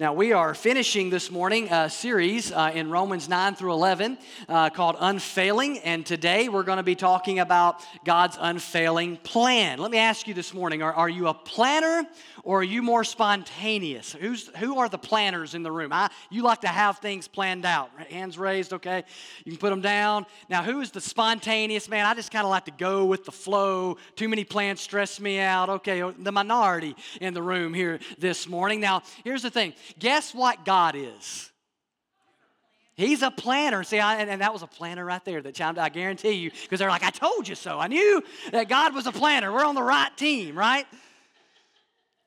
Now, we are finishing this morning a series uh, in Romans 9 through 11 uh, called Unfailing, and today we're going to be talking about God's unfailing plan. Let me ask you this morning are, are you a planner or are you more spontaneous? Who's, who are the planners in the room? I, you like to have things planned out. Hands raised, okay? You can put them down. Now, who is the spontaneous man? I just kind of like to go with the flow. Too many plans stress me out. Okay, oh, the minority in the room here this morning. Now, here's the thing guess what God is? He's a planner. See, I, and, and, that was a planner right there that chimed. I guarantee you, because they're like, "I told you so." I knew that God was a planner. We're on the right team, right?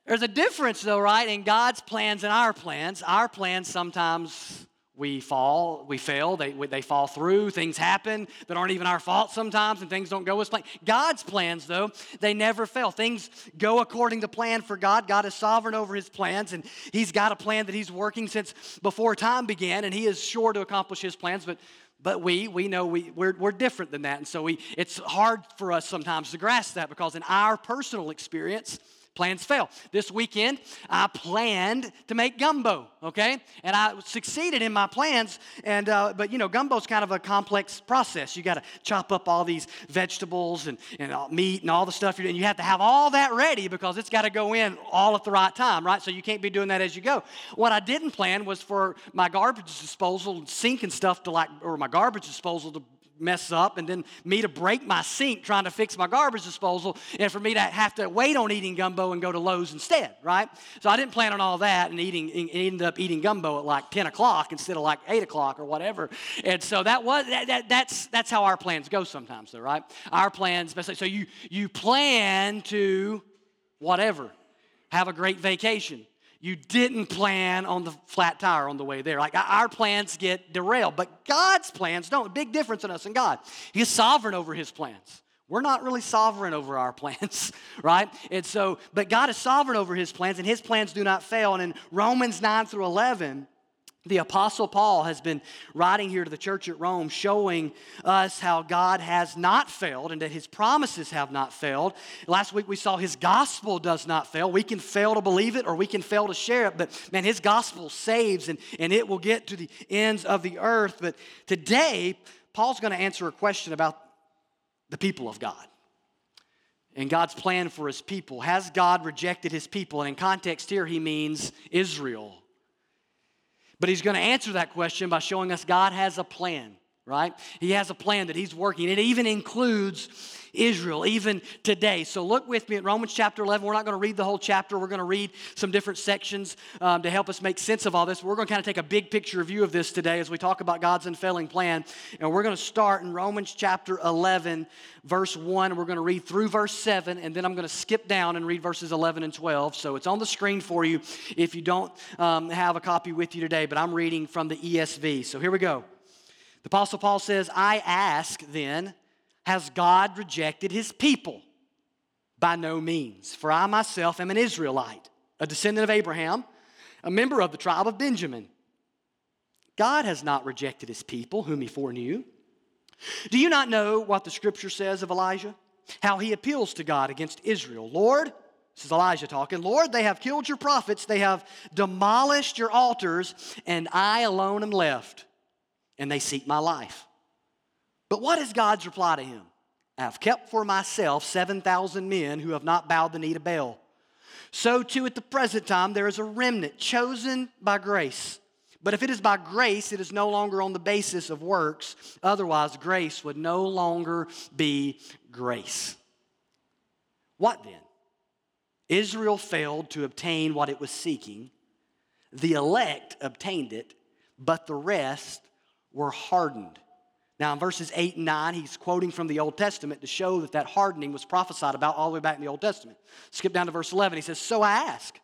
There's a difference, though, right, in God's plans and our plans. Our plans sometimes we fall, we fail, they, they fall through, things happen that aren't even our fault sometimes, and things don't go as planned. God's plans, though, they never fail. Things go according to plan for God. God is sovereign over his plans, and he's got a plan that he's working since before time began, and he is sure to accomplish his plans, but but we, we know we, we're, we're different than that. And so we, it's hard for us sometimes to grasp that because in our personal experience, plans fail. This weekend, I planned to make gumbo, okay? And I succeeded in my plans, and uh, but you know, gumbo's kind of a complex process. You got to chop up all these vegetables and, and meat and all the stuff doing. You have to have all that ready because it's got to go in all at the right time, right? So you can't be doing that as you go. What I didn't plan was for my garbage disposal, and sink and stuff to like, or my garbage disposal to mess up and then me to break my sink trying to fix my garbage disposal and for me to have to wait on eating gumbo and go to Lowe's instead, right? So I didn't plan on all that and eating and ended up eating gumbo at like 10 o'clock instead of like 8 o'clock or whatever. And so that was that, that, that's that's how our plans go sometimes though, right? Our plans, especially so you you plan to whatever. Have a great vacation you didn't plan on the flat tire on the way there. Like our plans get derailed, but God's plans don't. Big difference in us and God. He's sovereign over his plans. We're not really sovereign over our plans, right? And so, but God is sovereign over his plans, and his plans do not fail. And in Romans 9 through 11, the Apostle Paul has been writing here to the church at Rome, showing us how God has not failed and that his promises have not failed. Last week we saw his gospel does not fail. We can fail to believe it or we can fail to share it, but man, his gospel saves and, and it will get to the ends of the earth. But today, Paul's going to answer a question about the people of God and God's plan for his people. Has God rejected his people? And in context here, he means Israel. But he's going to answer that question by showing us God has a plan, right? He has a plan that he's working. It even includes Israel, even today. So look with me at Romans chapter 11. We're not going to read the whole chapter. We're going to read some different sections um, to help us make sense of all this. We're going to kind of take a big picture view of this today as we talk about God's unfailing plan. And we're going to start in Romans chapter 11, verse 1. We're going to read through verse 7, and then I'm going to skip down and read verses 11 and 12. So it's on the screen for you if you don't um, have a copy with you today, but I'm reading from the ESV. So here we go. The Apostle Paul says, I ask then, has God rejected his people? By no means, for I myself am an Israelite, a descendant of Abraham, a member of the tribe of Benjamin. God has not rejected his people, whom he foreknew. Do you not know what the scripture says of Elijah? How he appeals to God against Israel. Lord, this is Elijah talking, Lord, they have killed your prophets, they have demolished your altars, and I alone am left, and they seek my life. But what is God's reply to him? I have kept for myself 7,000 men who have not bowed the knee to Baal. So too at the present time there is a remnant chosen by grace. But if it is by grace, it is no longer on the basis of works. Otherwise, grace would no longer be grace. What then? Israel failed to obtain what it was seeking. The elect obtained it, but the rest were hardened. Now, in verses 8 and 9, he's quoting from the Old Testament to show that that hardening was prophesied about all the way back in the Old Testament. Skip down to verse 11. He says, So I ask,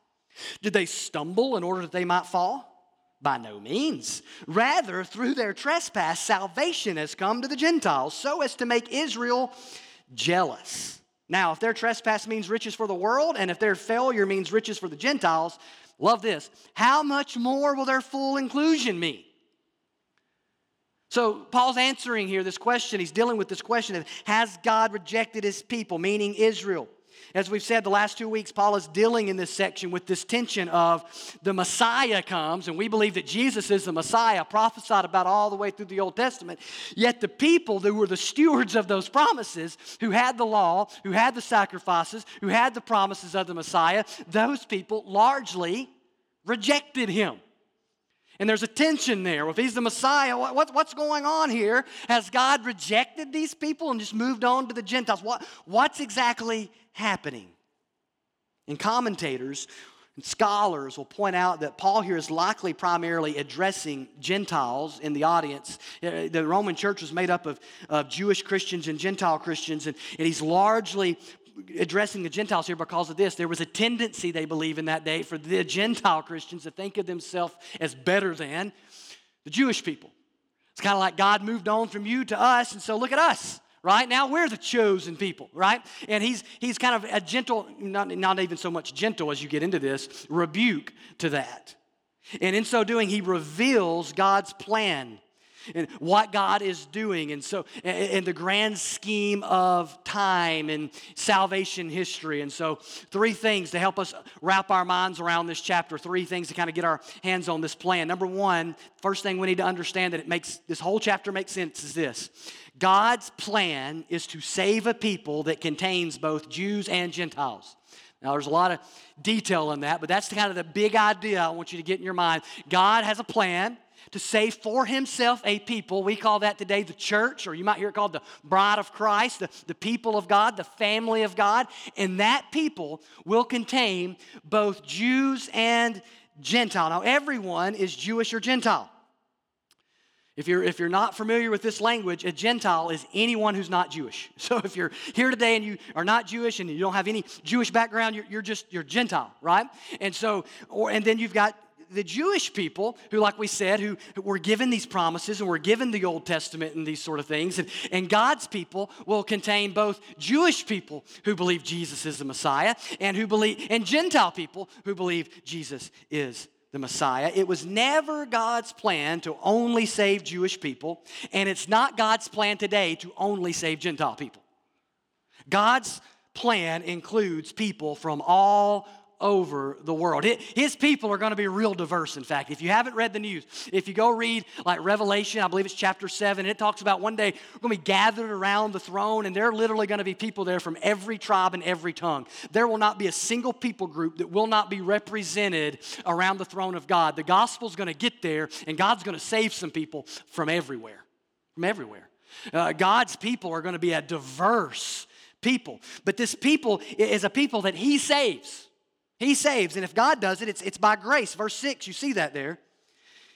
did they stumble in order that they might fall? By no means. Rather, through their trespass, salvation has come to the Gentiles, so as to make Israel jealous. Now, if their trespass means riches for the world, and if their failure means riches for the Gentiles, love this. How much more will their full inclusion mean? So, Paul's answering here this question. He's dealing with this question of Has God rejected his people, meaning Israel? As we've said the last two weeks, Paul is dealing in this section with this tension of the Messiah comes, and we believe that Jesus is the Messiah, prophesied about all the way through the Old Testament. Yet the people who were the stewards of those promises, who had the law, who had the sacrifices, who had the promises of the Messiah, those people largely rejected him. And there's a tension there. If he's the Messiah, what, what's going on here? Has God rejected these people and just moved on to the Gentiles? What, what's exactly happening? And commentators and scholars will point out that Paul here is likely primarily addressing Gentiles in the audience. Uh, the Roman church was made up of, of Jewish Christians and Gentile Christians, and, and he's largely addressing the Gentiles here because of this. There was a tendency, they believe, in that day for the Gentile Christians to think of themselves as better than the Jewish people. It's kind of like God moved on from you to us, and so look at us. Right now, we're the chosen people, right? And he's he's kind of a gentle, not, not even so much gentle as you get into this, rebuke to that. And in so doing, he reveals God's plan and what God is doing. And so, in the grand scheme of time and salvation history. And so, three things to help us wrap our minds around this chapter, three things to kind of get our hands on this plan. Number one, first thing we need to understand that it makes this whole chapter makes sense is this God's plan is to save a people that contains both Jews and Gentiles. Now, there's a lot of detail in that, but that's kind of the big idea I want you to get in your mind. God has a plan to save for himself a people. We call that today the church, or you might hear it called the bride of Christ, the, the people of God, the family of God. And that people will contain both Jews and Gentile. Now, everyone is Jewish or Gentile. If you're, if you're not familiar with this language, a Gentile is anyone who's not Jewish. So if you're here today and you are not Jewish and you don't have any Jewish background, you're, you're just, you're Gentile, right? And so, or, and then you've got the Jewish people, who, like we said, who were given these promises and were given the Old Testament and these sort of things. And, and God's people will contain both Jewish people who believe Jesus is the Messiah and who believe, and Gentile people who believe Jesus is the Messiah. It was never God's plan to only save Jewish people, and it's not God's plan today to only save Gentile people. God's plan includes people from all over the world. His people are going to be real diverse, in fact. If you haven't read the news, if you go read like Revelation, I believe it's chapter 7, and it talks about one day we're going to be gathered around the throne, and there are literally going to be people there from every tribe and every tongue. There will not be a single people group that will not be represented around the throne of God. The gospel's going to get there, and God's going to save some people from everywhere. From everywhere. Uh, God's people are going to be a diverse people, but this people is a people that He saves. He saves, and if God does it, it's, it's by grace. Verse 6, you see that there.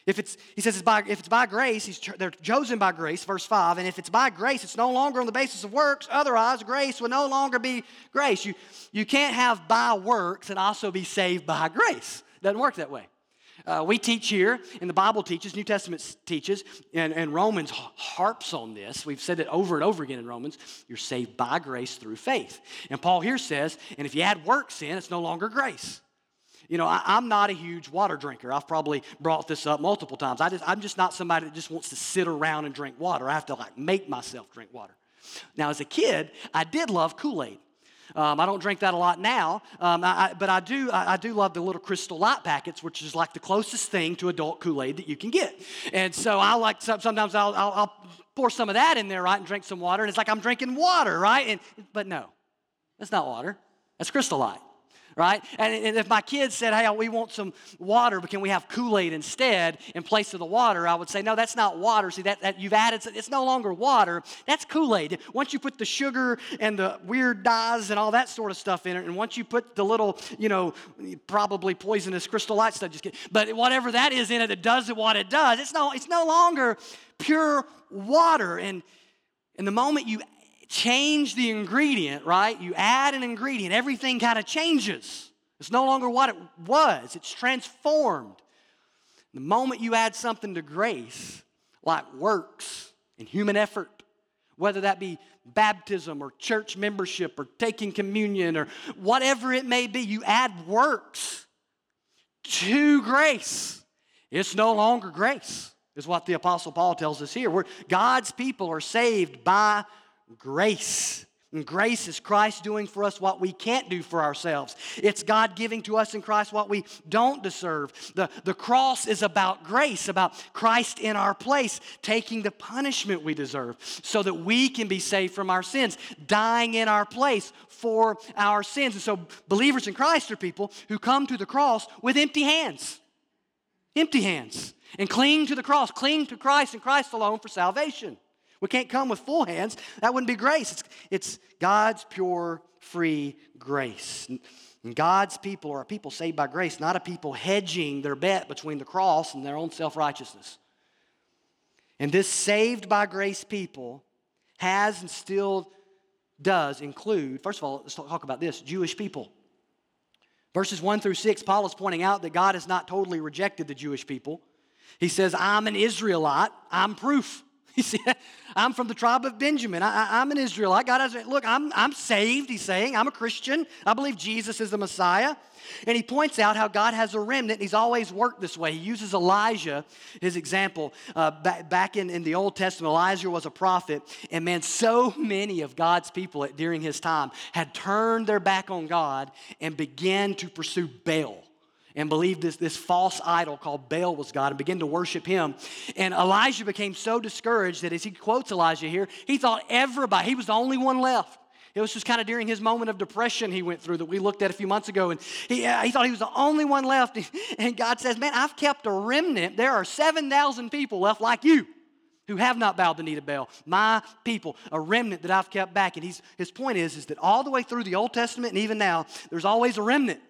If it's, he says it's by, if it's by grace, he's, they're chosen by grace, verse 5. And if it's by grace, it's no longer on the basis of works. Otherwise, grace will no longer be grace. You, you can't have by works and also be saved by grace. Doesn't work that way. Uh, we teach here, and the Bible teaches, New Testament teaches, and, and Romans harps on this. We've said it over and over again in Romans. You're saved by grace through faith. And Paul here says, and if you add works in, it's no longer grace. You know, I, am not a huge water drinker. I've probably brought this up multiple times. I just, I'm just not somebody that just wants to sit around and drink water. I have to like make myself drink water. Now, as a kid, I did love Kool Aid. Um, I don't drink that a lot now, um, I, I, but I do, I, I, do love the little crystal light packets, which is like the closest thing to adult Kool Aid that you can get. And so I like, sometimes I'll, I'll, I'll, pour some of that in there, right, and drink some water. And it's like I'm drinking water, right? And, but no, that's not water, that's crystal light right? And, and, if my kids said, hey, we want some water, but can we have Kool Aid instead in place of the water? I would say, no, that's not water. See, that, that you've added, it's no longer water. That's Kool Aid. Once you put the sugar and the weird dyes and all that sort of stuff in it, and once you put the little, you know, probably poisonous crystal light stuff, just get, but whatever that is in it that does what it does, it's no, it's no longer pure water. And, and the moment you change the ingredient, right? You add an ingredient, everything kind of changes. It's no longer what it was, it's transformed. The moment you add something to grace, like works and human effort, whether that be baptism or church membership or taking communion or whatever it may be, you add works to grace. It's no longer grace, is what the Apostle Paul tells us here. Where God's people are saved by grace. And grace is Christ doing for us what we can't do for ourselves. It's God giving to us in Christ what we don't deserve. The, the cross is about grace, about Christ in our place, taking the punishment we deserve so that we can be saved from our sins, dying in our place for our sins. And so, believers in Christ are people who come to the cross with empty hands. Empty hands. And cling to the cross, cling to Christ and Christ alone for salvation. We can't come with full hands. That wouldn't be grace. It's, it's God's pure, free grace. And God's people are a people saved by grace, not a people hedging their bet between the cross and their own self righteousness. And this saved by grace people has and still does include, first of all, let's talk about this Jewish people. Verses 1 through 6, Paul is pointing out that God has not totally rejected the Jewish people. He says, I'm an Israelite, I'm proof. You see, I'm from the tribe of Benjamin. I, am an Israelite. God has, look, I'm, I'm saved, he's saying. I'm a Christian. I believe Jesus is the Messiah. And he points out how God has a remnant. He's always worked this way. He uses Elijah, his example. Uh, back, back in, in the Old Testament, Elijah was a prophet. And man, so many of God's people at, during his time had turned their back on God and began to pursue Baal and believed this, this false idol called Baal was God and began to worship him. And Elijah became so discouraged that as he quotes Elijah here, he thought everybody, he was the only one left. It was just kind of during his moment of depression he went through that we looked at a few months ago. And he, uh, he thought he was the only one left. And God says, Man, I've kept a remnant. There are 7,000 people left like you who have not bowed the knee to Baal. My people, a remnant that I've kept back. And he's, his point is, is that all the way through the Old Testament and even now, there's always a remnant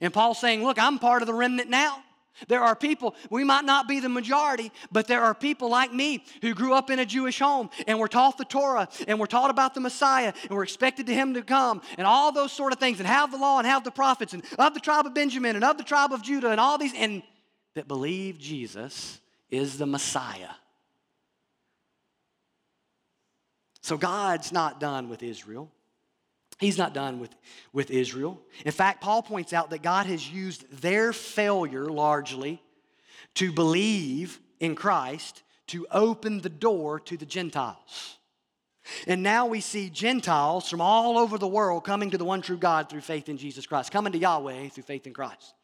and Paul's saying, Look, I'm part of the remnant now. There are people, we might not be the majority, but there are people like me who grew up in a Jewish home and were taught the Torah and were taught about the Messiah and were expected to him to come and all those sort of things and have the law and have the prophets and of the tribe of Benjamin and of the tribe of Judah and all these and that believe Jesus is the Messiah. So God's not done with Israel. He's not done with, with Israel. In fact, Paul points out that God has used their failure largely to believe in Christ to open the door to the Gentiles. And now we see Gentiles from all over the world coming to the one true God through faith in Jesus Christ, coming to Yahweh through faith in Christ.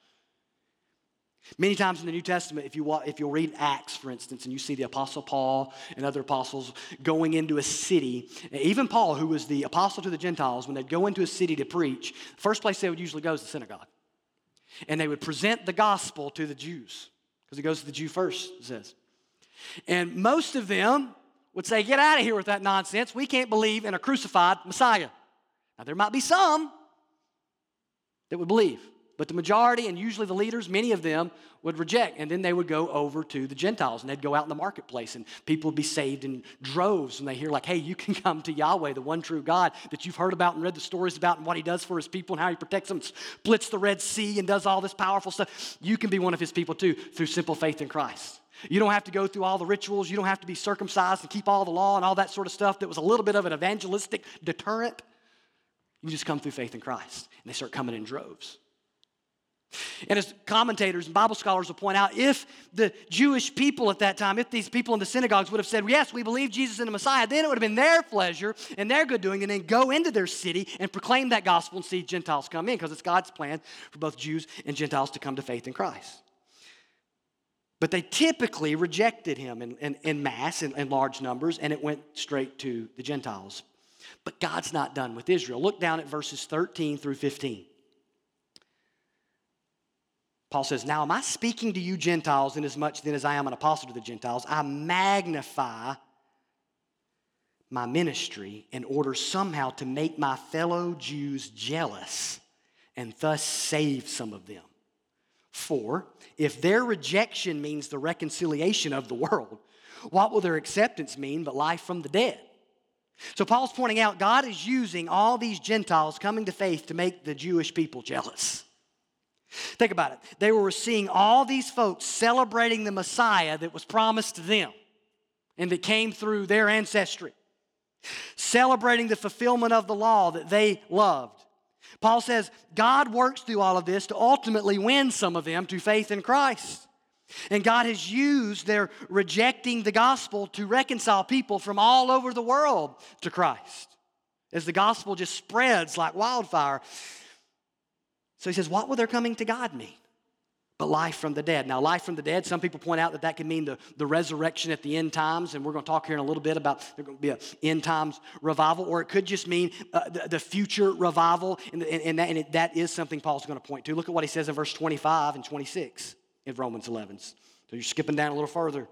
Many times in the New Testament, if, you, if you'll read Acts, for instance, and you see the Apostle Paul and other apostles going into a city, even Paul, who was the apostle to the Gentiles, when they'd go into a city to preach, the first place they would usually go is the synagogue. And they would present the gospel to the Jews, because it goes to the Jew first, it says. And most of them would say, Get out of here with that nonsense. We can't believe in a crucified Messiah. Now, there might be some that would believe. But the majority, and usually the leaders, many of them would reject. And then they would go over to the Gentiles and they'd go out in the marketplace and people would be saved in droves And they hear, like, hey, you can come to Yahweh, the one true God that you've heard about and read the stories about and what he does for his people and how he protects them, splits the Red Sea and does all this powerful stuff. You can be one of his people too through simple faith in Christ. You don't have to go through all the rituals. You don't have to be circumcised and keep all the law and all that sort of stuff that was a little bit of an evangelistic deterrent. You just come through faith in Christ. And they start coming in droves. And as commentators and Bible scholars will point out, if the Jewish people at that time, if these people in the synagogues would have said, Yes, we believe Jesus is the Messiah, then it would have been their pleasure and their good doing, and then go into their city and proclaim that gospel and see Gentiles come in, because it's God's plan for both Jews and Gentiles to come to faith in Christ. But they typically rejected him in, in, in mass, in, in large numbers, and it went straight to the Gentiles. But God's not done with Israel. Look down at verses 13 through 15. Paul says, Now am I speaking to you Gentiles inasmuch then as I am an apostle to the Gentiles? I magnify my ministry in order somehow to make my fellow Jews jealous and thus save some of them. For if their rejection means the reconciliation of the world, what will their acceptance mean but life from the dead? So Paul's pointing out God is using all these Gentiles coming to faith to make the Jewish people jealous. Think about it. They were seeing all these folks celebrating the Messiah that was promised to them and that came through their ancestry, celebrating the fulfillment of the law that they loved. Paul says God works through all of this to ultimately win some of them to faith in Christ. And God has used their rejecting the gospel to reconcile people from all over the world to Christ. as the gospel just spreads like wildfire. So he says, What will their coming to God mean? But life from the dead. Now, life from the dead, some people point out that that can mean the, the resurrection at the end times, and we're going to talk here in a little bit about there's going to be an end times revival, or it could just mean uh, the, the, future revival, and, and, and, that, and it, that is something Paul's going to point to. Look at what he says in verse 25 and 26 in Romans 11. So you're skipping down a little further.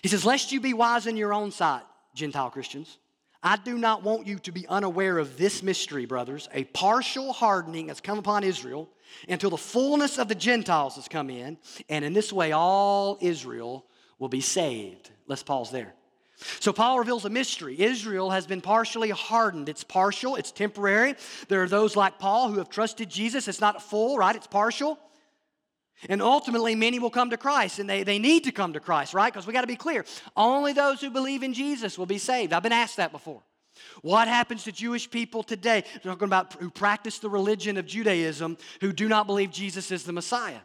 He says, Lest you be wise in your own sight, Gentile Christians. I do not want you to be unaware of this mystery, brothers. A partial hardening has come upon Israel until the fullness of the Gentiles has come in, and in this way all Israel will be saved. Let's pause there. So, Paul reveals a mystery. Israel has been partially hardened. It's partial, it's temporary. There are those like Paul who have trusted Jesus. It's not full, right? It's partial. And ultimately, many will come to Christ, and they, they need to come to Christ, right? Because we got to be clear only those who believe in Jesus will be saved. I've been asked that before. What happens to Jewish people today? Talking about who practice the religion of Judaism who do not believe Jesus is the Messiah.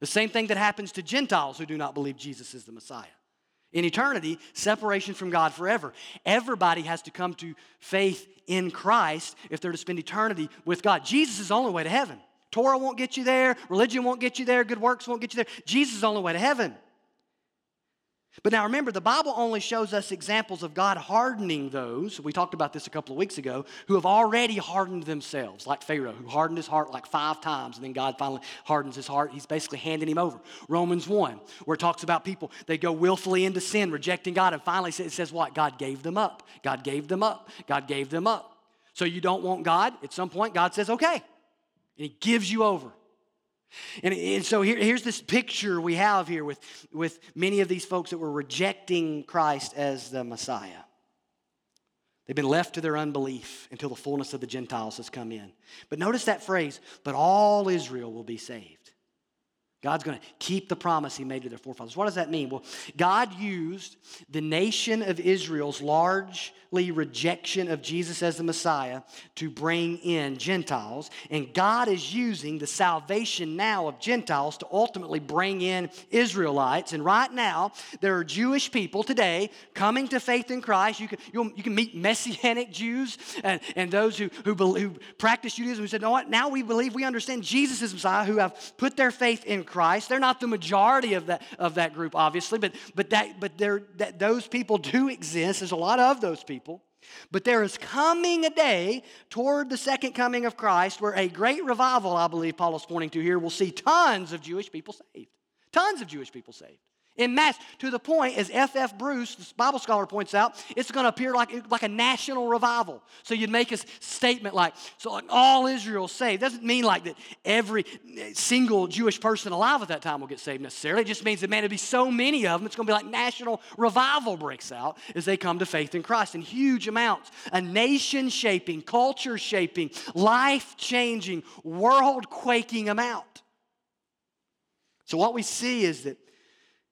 The same thing that happens to Gentiles who do not believe Jesus is the Messiah. In eternity, separation from God forever. Everybody has to come to faith in Christ if they're to spend eternity with God. Jesus is the only way to heaven. Torah won't get you there. Religion won't get you there. Good works won't get you there. Jesus is the only way to heaven. But now remember, the Bible only shows us examples of God hardening those, we talked about this a couple of weeks ago, who have already hardened themselves, like Pharaoh, who hardened his heart like five times, and then God finally hardens his heart. He's basically handing him over. Romans 1, where it talks about people, they go willfully into sin, rejecting God, and finally it says what? God gave them up. God gave them up. God gave them up. So you don't want God? At some point, God says, okay, and he gives you over. And, and so here, here's this picture we have here with, with many of these folks that were rejecting Christ as the Messiah. They've been left to their unbelief until the fullness of the Gentiles has come in. But notice that phrase, but all Israel will be saved. God's going to keep the promise he made to their forefathers. What does that mean? Well, God used the nation of Israel's largely rejection of Jesus as the Messiah to bring in Gentiles, and God is using the salvation now of Gentiles to ultimately bring in Israelites. And right now, there are Jewish people today coming to faith in Christ. You can, you can meet Messianic Jews and, and those who, who, who practice Judaism who said, you know what, now we believe, we understand Jesus is Messiah, who have put their faith in Christ. They're not the majority of that, of that group, obviously, but, but, that, but that, those people do exist. There's a lot of those people. But there is coming a day toward the second coming of Christ where a great revival, I believe Paul is pointing to here, will see tons of Jewish people saved. Tons of Jewish people saved in mass to the point, as F.F. Bruce, the Bible scholar, points out, it's going to appear like, like a national revival. So you'd make a statement like, so like all Israel saved. Doesn't mean like that every eh, single Jewish person alive at that time will get saved necessarily. It just means that, man, there'll be so many of them, it's going to be like national revival breaks out as they come to faith in Christ in huge amounts. A nation shaping, culture shaping, life changing, world quaking amount. So what we see is that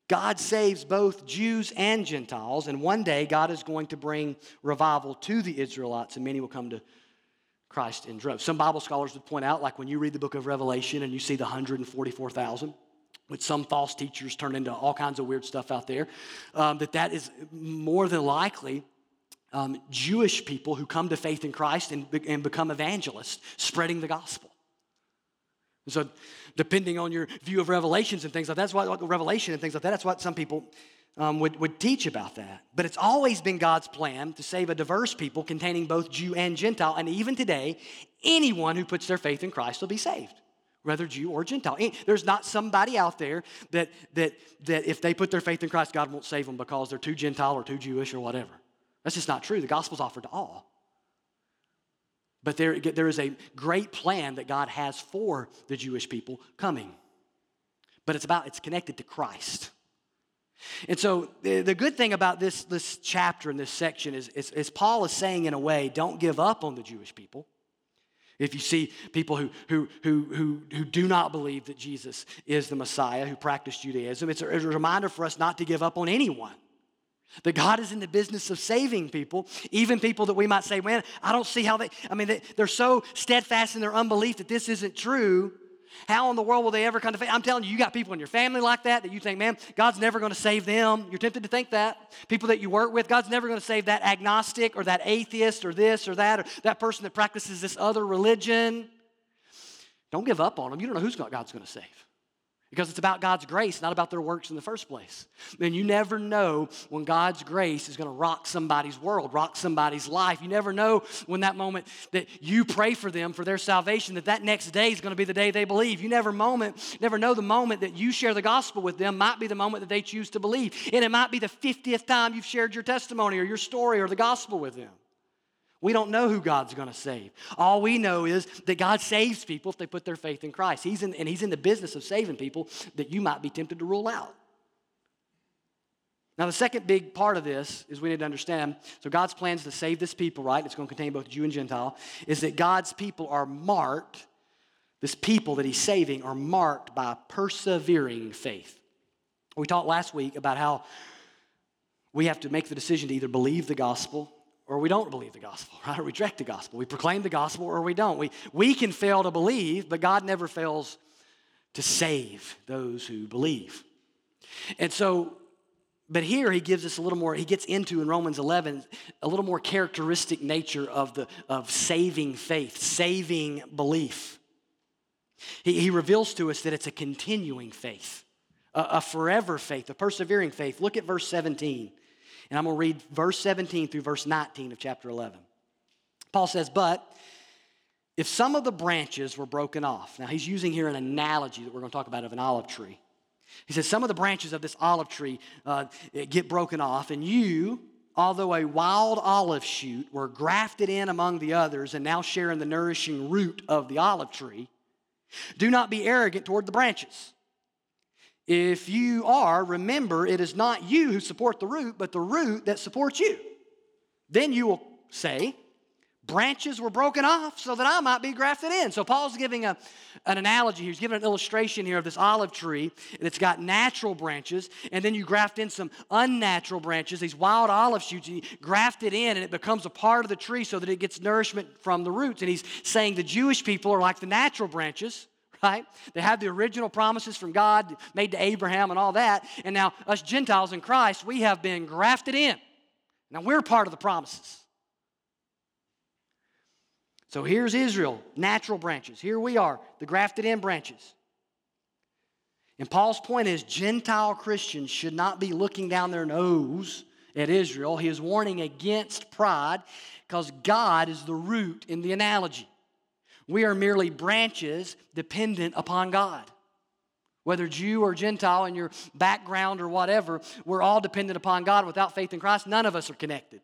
God saves both Jews and Gentiles, and one day God is going to bring revival to the Israelites, and many will come to Christ in droves. Some Bible scholars would point out, like when you read the book of Revelation and you see the 144,000, which some false teachers turn into all kinds of weird stuff out there, um, that that is more than likely um, Jewish people who come to faith in Christ and, and become evangelists, spreading the gospel. So, depending on your view of revelations and things like that, that's what Revelation and things like that, that's what some people um, would, would teach about that. But it's always been God's plan to save a diverse people containing both Jew and Gentile. And even today, anyone who puts their faith in Christ will be saved, whether Jew or Gentile. There's not somebody out there that, that, that if they put their faith in Christ, God won't save them because they're too Gentile or too Jewish or whatever. That's just not true. The gospel's offered to all. But there, there is a great plan that God has for the Jewish people coming. But it's about, it's connected to Christ. And so the, the good thing about this, this chapter and this section is, is, is Paul is saying in a way, don't give up on the Jewish people. If you see people who, who, who, who, who do not believe that Jesus is the Messiah, who practice Judaism, it's a, it's a reminder for us not to give up on anyone. That God is in the business of saving people, even people that we might say, man, I don't see how they, I mean, they, they're so steadfast in their unbelief that this isn't true. How in the world will they ever come to faith? I'm telling you, you got people in your family like that that you think, man, God's never going to save them. You're tempted to think that. People that you work with, God's never going to save that agnostic or that atheist or this or that or that person that practices this other religion. Don't give up on them. You don't know who's God's going to save because it's about God's grace, not about their works in the first place. And you never know when God's grace is going to rock somebody's world, rock somebody's life. You never know when that moment that you pray for them for their salvation, that that next day is going to be the day they believe. You never moment, never know the moment that you share the gospel with them might be the moment that they choose to believe. And it might be the 50th time you've shared your testimony or your story or the gospel with them. We don't know who God's going to save. All we know is that God saves people if they put their faith in Christ. He's in, and He's in the business of saving people that you might be tempted to rule out. Now, the second big part of this is we need to understand so, God's plans to save this people, right? It's going to contain both Jew and Gentile, is that God's people are marked, this people that He's saving are marked by persevering faith. We talked last week about how we have to make the decision to either believe the gospel or we don't believe the gospel, right? Or reject the gospel. We proclaim the gospel or we don't. We, we can fail to believe, but God never fails to save those who believe. And so, but here he gives us a little more, he gets into in Romans 11 a little more characteristic nature of, the, of saving faith, saving belief. He, he reveals to us that it's a continuing faith, a, a forever faith, a persevering faith. Look at verse 17. And I'm going to read verse 17 through verse 19 of chapter 11. Paul says, But if some of the branches were broken off, now he's using here an analogy that we're going to talk about of an olive tree. He says, Some of the branches of this olive tree uh, get broken off, and you, although a wild olive shoot, were grafted in among the others and now share in the nourishing root of the olive tree. Do not be arrogant toward the branches. If you are, remember it is not you who support the root, but the root that supports you. Then you will say, branches were broken off so that I might be grafted in. So Paul's giving a, an analogy here. He's giving an illustration here of this olive tree that's got natural branches, and then you graft in some unnatural branches, these wild olive shoots, and you graft it in, and it becomes a part of the tree so that it gets nourishment from the roots. And he's saying the Jewish people are like the natural branches right? They have the original promises from God made to Abraham and all that. And now, us Gentiles in Christ, we have been grafted in. Now, we're part of the promises. So here's Israel, natural branches. Here we are, the grafted in branches. And Paul's point is Gentile Christians should not be looking down their nose at Israel. He is warning against pride because God is the root in the analogy. We are merely branches dependent upon God. Whether Jew or Gentile in your background or whatever, we're all dependent upon God. Without faith in Christ, none of us are connected.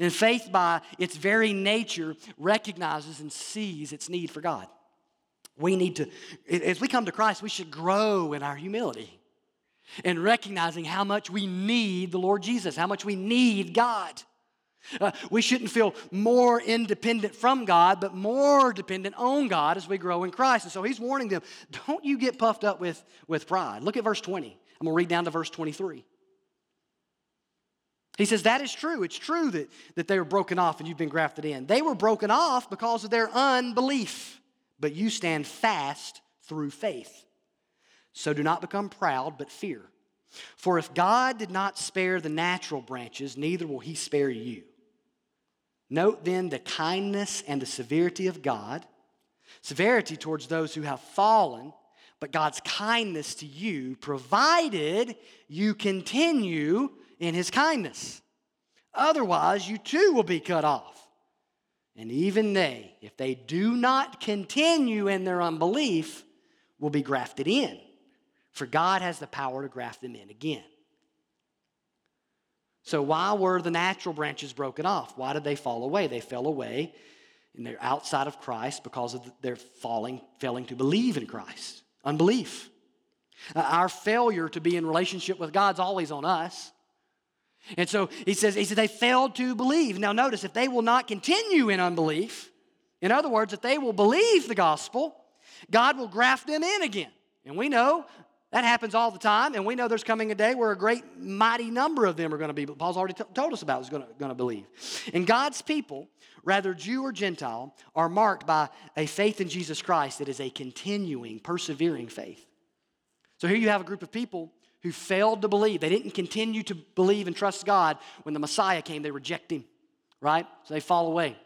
And faith, by its very nature, recognizes and sees its need for God. We need to, as we come to Christ, we should grow in our humility and recognizing how much we need the Lord Jesus, how much we need God. Uh, we shouldn't feel more independent from God, but more dependent on God as we grow in Christ. And so he's warning them don't you get puffed up with, with pride. Look at verse 20. I'm going to read down to verse 23. He says, That is true. It's true that, that they were broken off and you've been grafted in. They were broken off because of their unbelief, but you stand fast through faith. So do not become proud, but fear. For if God did not spare the natural branches, neither will he spare you. Note then the kindness and the severity of God. Severity towards those who have fallen, but God's kindness to you, provided you continue in his kindness. Otherwise, you too will be cut off. And even they, if they do not continue in their unbelief, will be grafted in. For God has the power to graft them in again. So, why were the natural branches broken off? Why did they fall away? They fell away and they're outside of Christ because of their falling, failing to believe in Christ. Unbelief. Uh, our failure to be in relationship with God's always on us. And so he says, he says they failed to believe. Now notice, if they will not continue in unbelief, in other words, if they will believe the gospel, God will graft them in again. And we know That happens all the time, and we know there's coming a day where a great, mighty number of them are going to be. Paul's already t- told us about is going to, believe. And God's people, whether Jew or Gentile, are marked by a faith in Jesus Christ that is a continuing, persevering faith. So here you have a group of people who failed to believe. They didn't continue to believe and trust God when the Messiah came. They reject Him, right? So they fall away.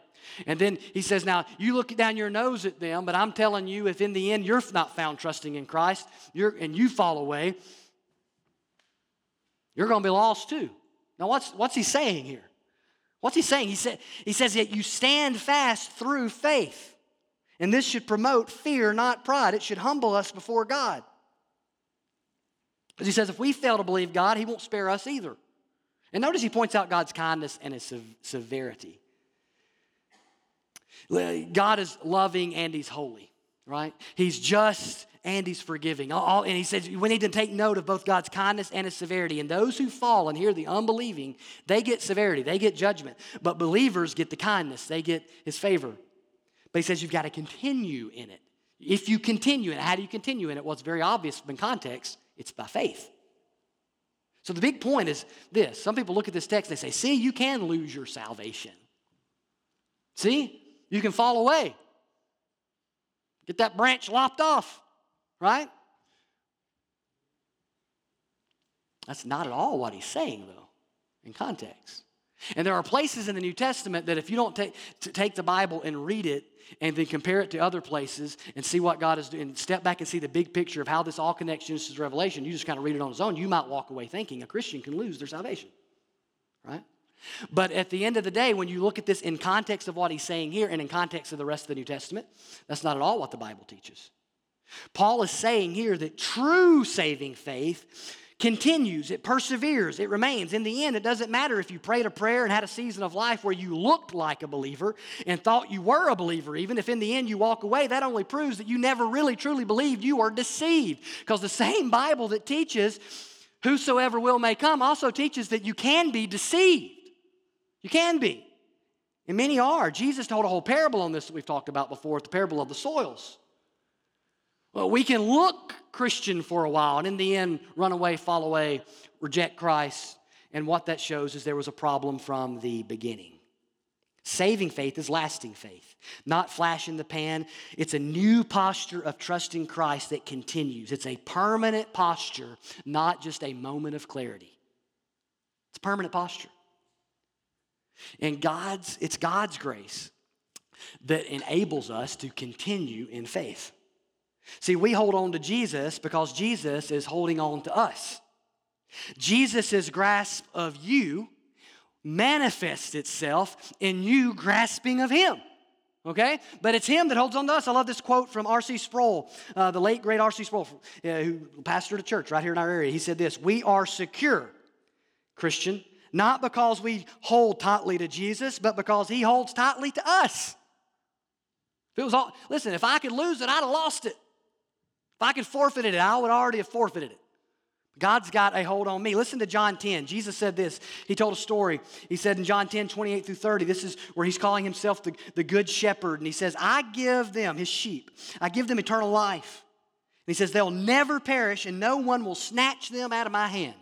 And then he says, Now you look down your nose at them, but I'm telling you, if in the end you're not found trusting in Christ and you fall away, you're going to be lost too. Now, what's, what's he saying here? What's he saying? He, said, he says that you stand fast through faith. And this should promote fear, not pride. It should humble us before God. Because he says if we fail to believe God, he won't spare us either. And notice he points out God's kindness and his severity. God is loving and He's holy, right? He's just and He's forgiving. All, and He says we need to take note of both God's kindness and His severity. And those who fall and hear the unbelieving, they get severity, they get judgment. But believers get the kindness, they get His favor. But He says you've got to continue in it. If you continue in it, how do you continue in it? Well, it's very obvious in context it's by faith. So the big point is this some people look at this text and they say, see, you can lose your salvation. See? You can fall away. Get that branch lopped off, right? That's not at all what he's saying, though, in context. And there are places in the New Testament that if you don't take, take the Bible and read it and then compare it to other places and see what God is doing, step back and see the big picture of how this all connects Genesis Revelation, you just kind of read it on its own, you might walk away thinking a Christian can lose their salvation, right? But at the end of the day, when you look at this in context of what he's saying here and in context of the rest of the New Testament, that's not at all what the Bible teaches. Paul is saying here that true saving faith continues, it perseveres, it remains. In the end, it doesn't matter if you prayed a prayer and had a season of life where you looked like a believer and thought you were a believer, even if in the end you walk away, that only proves that you never really truly believed you were deceived. Because the same Bible that teaches whosoever will may come also teaches that you can be deceived. You can be. And many are. Jesus told a whole parable on this that we've talked about before, the parable of the soils. Well, we can look Christian for a while and in the end run away, fall away, reject Christ. And what that shows is there was a problem from the beginning. Saving faith is lasting faith, not flash in the pan. It's a new posture of trusting Christ that continues. It's a permanent posture, not just a moment of clarity. It's a permanent posture. And God's, it's God's grace that enables us to continue in faith. See, we hold on to Jesus because Jesus is holding on to us. Jesus' grasp of you manifests itself in you grasping of Him. Okay? But it's Him that holds on to us. I love this quote from R.C. Sproul, uh, the late great R.C. Sproul, uh, who pastored a church right here in our area. He said this We are secure, Christian, not because we hold tightly to Jesus, but because he holds tightly to us. If it was all, listen, if I could lose it, I'd have lost it. If I could forfeit it, I would already have forfeited it. God's got a hold on me. Listen to John 10. Jesus said this. He told a story. He said in John 10, 28 through 30, this is where he's calling himself the, the good shepherd. And he says, I give them, his sheep, I give them eternal life. And he says, they'll never perish and no one will snatch them out of my hand.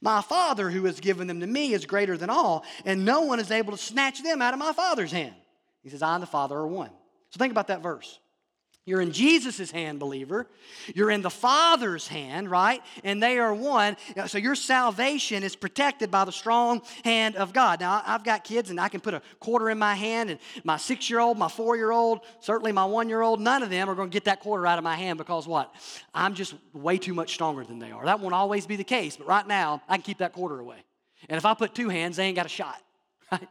My Father, who has given them to me, is greater than all, and no one is able to snatch them out of my Father's hand. He says, I and the Father are one. So think about that verse. You're in Jesus' hand, believer. You're in the Father's hand, right? And they are one. So your salvation is protected by the strong hand of God. Now, I've got kids, and I can put a quarter in my hand, and my six year old, my four year old, certainly my one year old, none of them are going to get that quarter out of my hand because what? I'm just way too much stronger than they are. That won't always be the case, but right now, I can keep that quarter away. And if I put two hands, they ain't got a shot, right?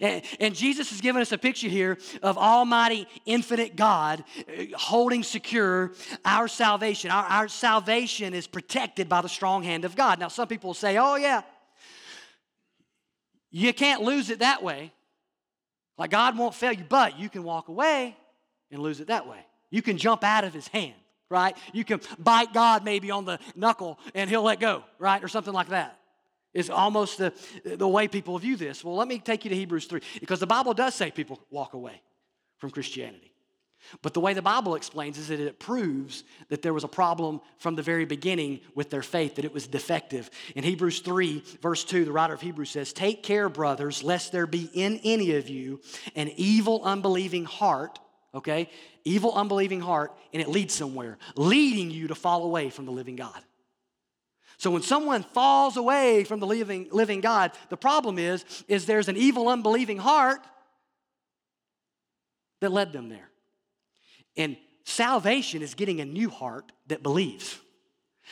And, and, Jesus has given us a picture here of Almighty, infinite God uh, holding secure our salvation. Our, our salvation is protected by the strong hand of God. Now, some people say, oh, yeah, you can't lose it that way. Like God won't fail you, but you can walk away and lose it that way. You can jump out of his hand, right? You can bite God maybe on the knuckle and he'll let go, right? Or something like that is almost the, the way people view this. Well, let me take you to Hebrews 3, because the Bible does say people walk away from Christianity. But the way the Bible explains is that it proves that there was a problem from the very beginning with their faith, that it was defective. In Hebrews 3, verse 2, the writer of Hebrews says, Take care, brothers, lest there be in any of you an evil, unbelieving heart, okay? Evil, unbelieving heart, and it leads somewhere, leading you to fall away from the living God. So when someone falls away from the living, living God, the problem is, is there's an evil, unbelieving heart that led them there. And salvation is getting a new heart that believes.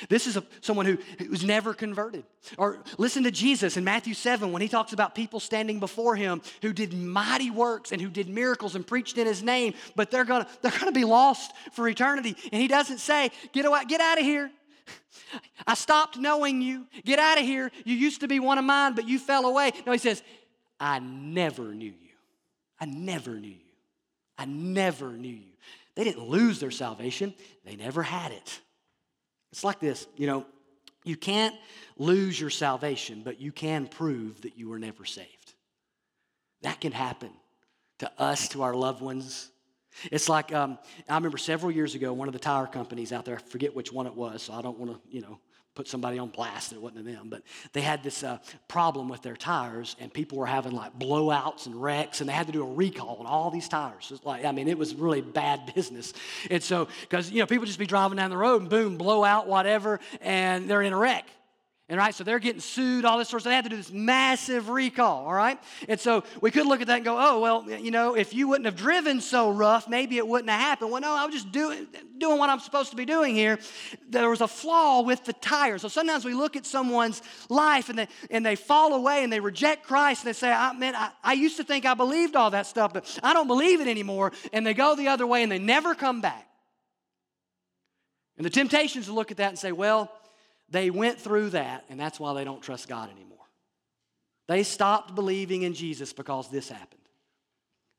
This is a, someone who, who's never converted. Or listen to Jesus in Matthew 7 when he talks about people standing before him who did mighty works and who did miracles and preached in his name, but they're gonna, they're gonna be lost for eternity. And he doesn't say, get, away, get out of here. I stopped knowing you. Get out of here. You used to be one of mine, but you fell away. No, he says, I never knew you. I never knew you. I never knew you. They didn't lose their salvation, they never had it. It's like this you know, you can't lose your salvation, but you can prove that you were never saved. That can happen to us, to our loved ones. It's like um, I remember several years ago, one of the tire companies out there, I forget which one it was, so I don't want to, you know, put somebody on blast it wasn't them, but they had this uh, problem with their tires, and people were having like blowouts and wrecks, and they had to do a recall on all these tires. It's like, I mean, it was really bad business. And so, because you know, people just be driving down the road and boom, blowout, whatever, and they're in a wreck. And right, so they're getting sued, all this sort of stuff. They had to do this massive recall, all right? And so we could look at that and go, oh, well, you know, if you wouldn't have driven so rough, maybe it wouldn't have happened. Well, no, I was just doing, doing what I'm supposed to be doing here. There was a flaw with the tire. So sometimes we look at someone's life and they, and they fall away and they reject Christ and they say, I, man, I, I used to think I believed all that stuff, but I don't believe it anymore. And they go the other way and they never come back. And the temptation is to look at that and say, well, they went through that, and that's why they don't trust God anymore. They stopped believing in Jesus because this happened.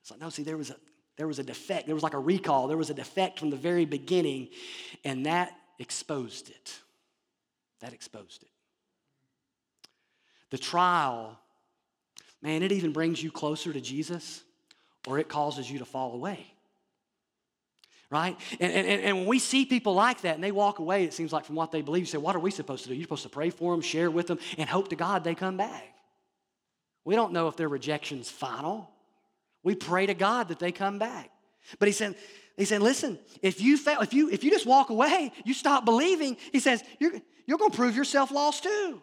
It's like, no, see, there was a there was a defect. There was like a recall. There was a defect from the very beginning, and that exposed it. That exposed it. The trial, man, it even brings you closer to Jesus, or it causes you to fall away right? And, and, and when we see people like that and they walk away, it seems like from what they believe, you say, What are we supposed to do? You're supposed to pray for them, share with them, and hope to God they come back. We don't know if their rejection's final. We pray to God that they come back. But he said, he said, listen, if you fail, if you if you just walk away, you stop believing, he says, you're, you're gonna prove yourself lost too.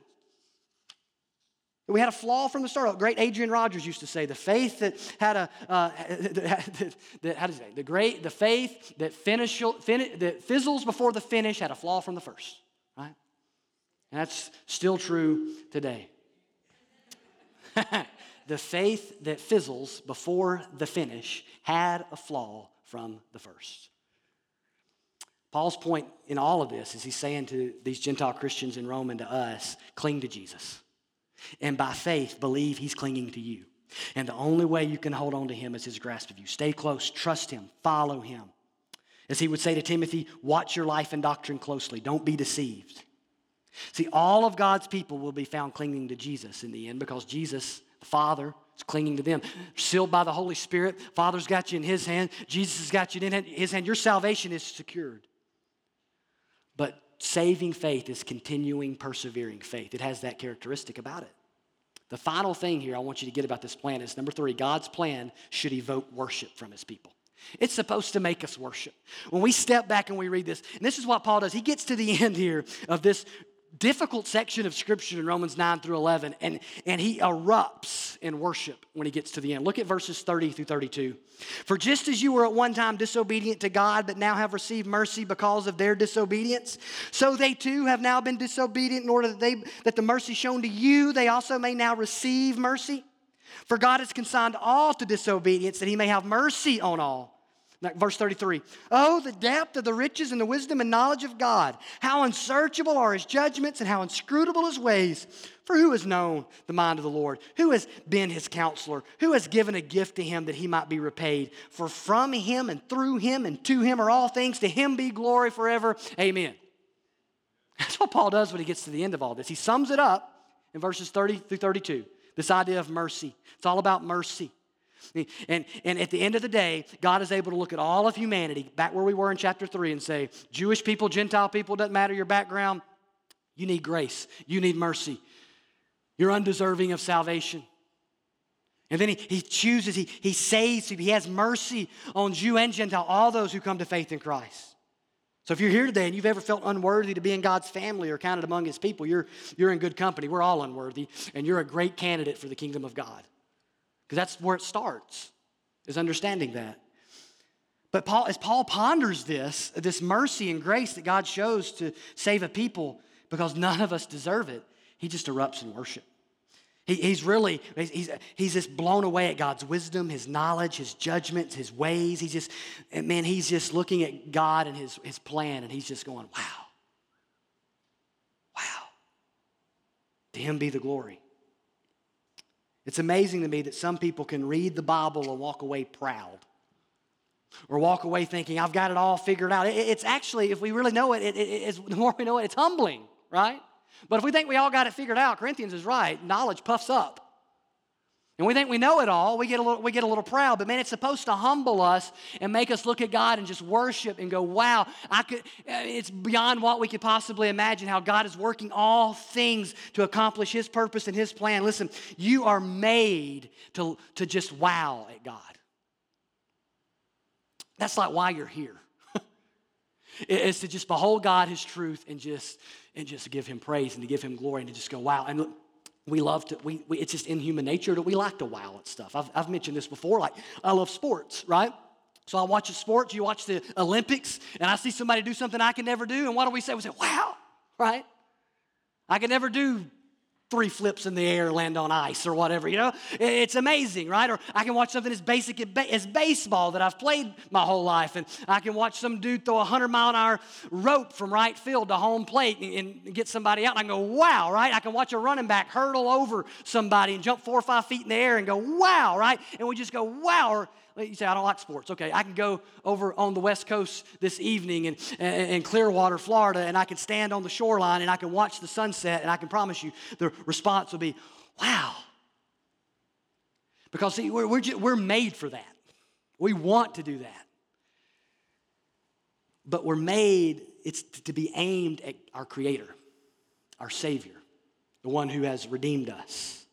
We had a flaw from the start. Great Adrian Rogers used to say, "The faith that had a uh, the, the, how does say the great the faith that finish fin, that fizzles before the finish had a flaw from the first." Right, and that's still true today. the faith that fizzles before the finish had a flaw from the first. Paul's point in all of this is he's saying to these Gentile Christians in Rome and to us, cling to Jesus and by faith believe he's clinging to you. And the only way you can hold on to him is his grasp of you. Stay close, trust him, follow him. As he would say to Timothy, watch your life and doctrine closely, don't be deceived. See, all of God's people will be found clinging to Jesus in the end because Jesus, the Father, is clinging to them. Sealed by the Holy Spirit, Father's got you in his hand, Jesus has got you in his hand. Your salvation is secured. But saving faith is continuing, persevering faith. It has that characteristic about it. The final thing here I want you to get about this plan is number three God's plan should evoke worship from his people. It's supposed to make us worship. When we step back and we read this, and this is what Paul does, he gets to the end here of this difficult section of scripture in Romans 9 through 11, and, and he erupts in worship when he gets to the end. Look at verses 30 through 32. For just as you were at one time disobedient to God, but now have received mercy because of their disobedience, so they too have now been disobedient in order that, they, that the mercy shown to you, they also may now receive mercy. For God has consigned all to disobedience that he may have mercy on all. Verse 33 Oh, the depth of the riches and the wisdom and knowledge of God! How unsearchable are his judgments and how inscrutable his ways! For who has known the mind of the Lord? Who has been his counselor? Who has given a gift to him that he might be repaid? For from him and through him and to him are all things. To him be glory forever. Amen. That's what Paul does when he gets to the end of all this. He sums it up in verses 30 through 32. This idea of mercy. It's all about mercy. And, and at the end of the day, God is able to look at all of humanity, back where we were in chapter 3, and say, Jewish people, Gentile people, doesn't matter your background, you need grace, you need mercy. You're undeserving of salvation. And then he, he chooses, he, he saves, he has mercy on Jew and Gentile, all those who come to faith in Christ. So if you're here today and you've ever felt unworthy to be in God's family or counted among his people, you're, you're in good company. We're all unworthy, and you're a great candidate for the kingdom of God. Because that's where it starts, is understanding that. But Paul, as Paul ponders this, this mercy and grace that God shows to save a people because none of us deserve it, he just erupts in worship. He, he's really, he's, he's just blown away at God's wisdom, his knowledge, his judgments, his ways. He's just, man, he's just looking at God and his, his plan, and he's just going, wow. Wow. To him be the glory. It's amazing to me that some people can read the Bible and walk away proud or walk away thinking, I've got it all figured out. it's actually, if we really know it, it, it the more we know it, it's humbling, right? But if we think we all got it figured out, Corinthians is right. Knowledge puffs up. And we think we know it all, we get, a little, we get a little proud. But man, it's supposed to humble us and make us look at God and just worship and go, wow, I could, uh, it's beyond what we could possibly imagine how God is working all things to accomplish His purpose and His plan. Listen, you are made to, to just wow at God. That's like why you're here. it's to just behold God, His truth, and just and just give him praise and to give him glory and to just go, wow. And we love to, we, we, it's just in human nature that we like to wow at stuff. I've, I've mentioned this before. Like, I love sports, right? So I watch the sports, you watch the Olympics, and I see somebody do something I can never do. And what do we say? We say, wow, right? I can never do three flips in the air, land on ice or whatever, you know? It's amazing, right? Or I can watch something as basic as baseball that I've played my whole life, and I can watch some dude throw a 100 mile an hour rope from right field to home plate and, get somebody out, and I go, wow, right? I can watch a running back hurdle over somebody and jump four or five feet in the air and go, wow, right? And we just go, wow. Or, you say, I don't like sports. Okay, I can go over on the West Coast this evening in, in Clearwater, Florida, and I can stand on the shoreline and I can watch the sunset, and I can promise you the response will be, wow. Because, see, we're, we're, just, we're made for that. We want to do that. But we're made, it's to be aimed at our Creator, our Savior, the one who has redeemed us.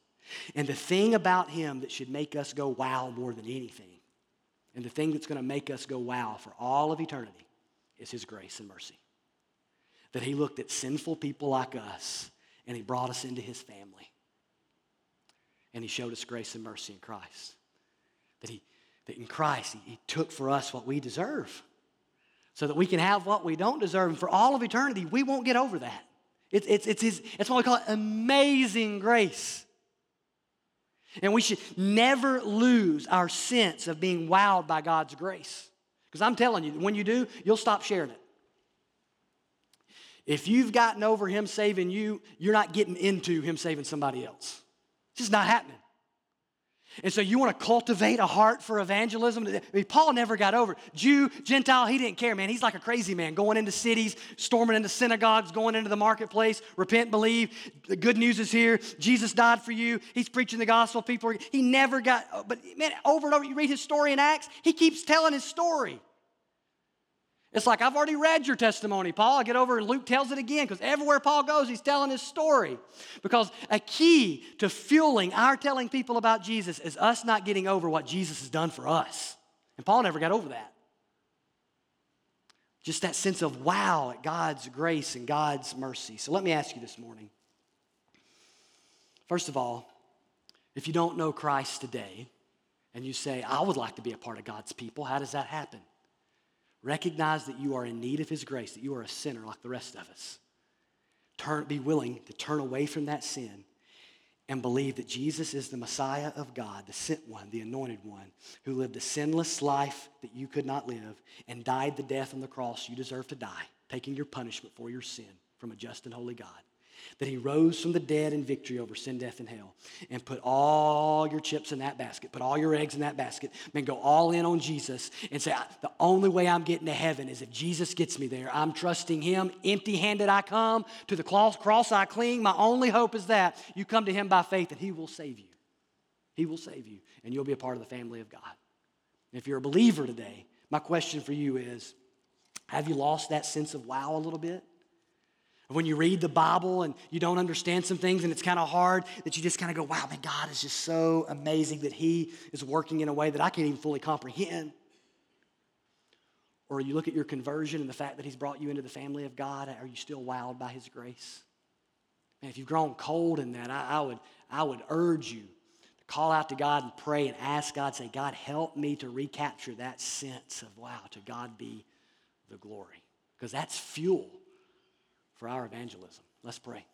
And the thing about Him that should make us go wow more than anything and the thing that's going to make us go wow for all of eternity is His grace and mercy. That He looked at sinful people like us and He brought us into His family. And He showed us grace and mercy in Christ. That, he, that in Christ he, he took for us what we deserve so that we can have what we don't deserve. And for all of eternity, we won't get over that. It's, it's, it's, his, it's what we call amazing grace. And we should never lose our sense of being wowed by God's grace. Because I'm telling you, when you do, you'll stop sharing it. If you've gotten over Him saving you, you're not getting into Him saving somebody else. It's just not happening. And so you want to cultivate a heart for evangelism. I mean, Paul never got over it. Jew, Gentile, he didn't care, man. He's like a crazy man, going into cities, storming into synagogues, going into the marketplace. Repent, believe. The good news is here. Jesus died for you. He's preaching the gospel. People, he never got. But man, over and over, you read his story in Acts. He keeps telling his story. It's like, I've already read your testimony, Paul. I get over and Luke tells it again because everywhere Paul goes, he's telling his story. Because a key to fueling our telling people about Jesus is us not getting over what Jesus has done for us. And Paul never got over that. Just that sense of wow at God's grace and God's mercy. So let me ask you this morning. First of all, if you don't know Christ today and you say, I would like to be a part of God's people, how does that happen? Recognize that you are in need of His grace, that you are a sinner like the rest of us. Turn, be willing to turn away from that sin and believe that Jesus is the Messiah of God, the sent one, the anointed one, who lived a sinless life that you could not live and died the death on the cross you deserve to die, taking your punishment for your sin from a just and holy God that he rose from the dead in victory over sin, death, and hell. And put all your chips in that basket, put all your eggs in that basket. Man, go all in on Jesus and say, the only way I'm getting to heaven is if Jesus gets me there. I'm trusting him. Empty handed I come, to the cross I cling. My only hope is that you come to him by faith and he will save you. He will save you, and you'll be a part of the family of God. If you're a believer today, my question for you is have you lost that sense of wow a little bit? When you read the Bible and you don't understand some things and it's kind of hard, that you just kind of go, wow, man, God is just so amazing that He is working in a way that I can't even fully comprehend. Or you look at your conversion and the fact that He's brought you into the family of God, are you still wowed by His grace? And if you've grown cold in that, I, I, would, I would urge you to call out to God and pray and ask God, say, God, help me to recapture that sense of, wow, to God be the glory. Because that's fuel for our evangelism. Let's pray.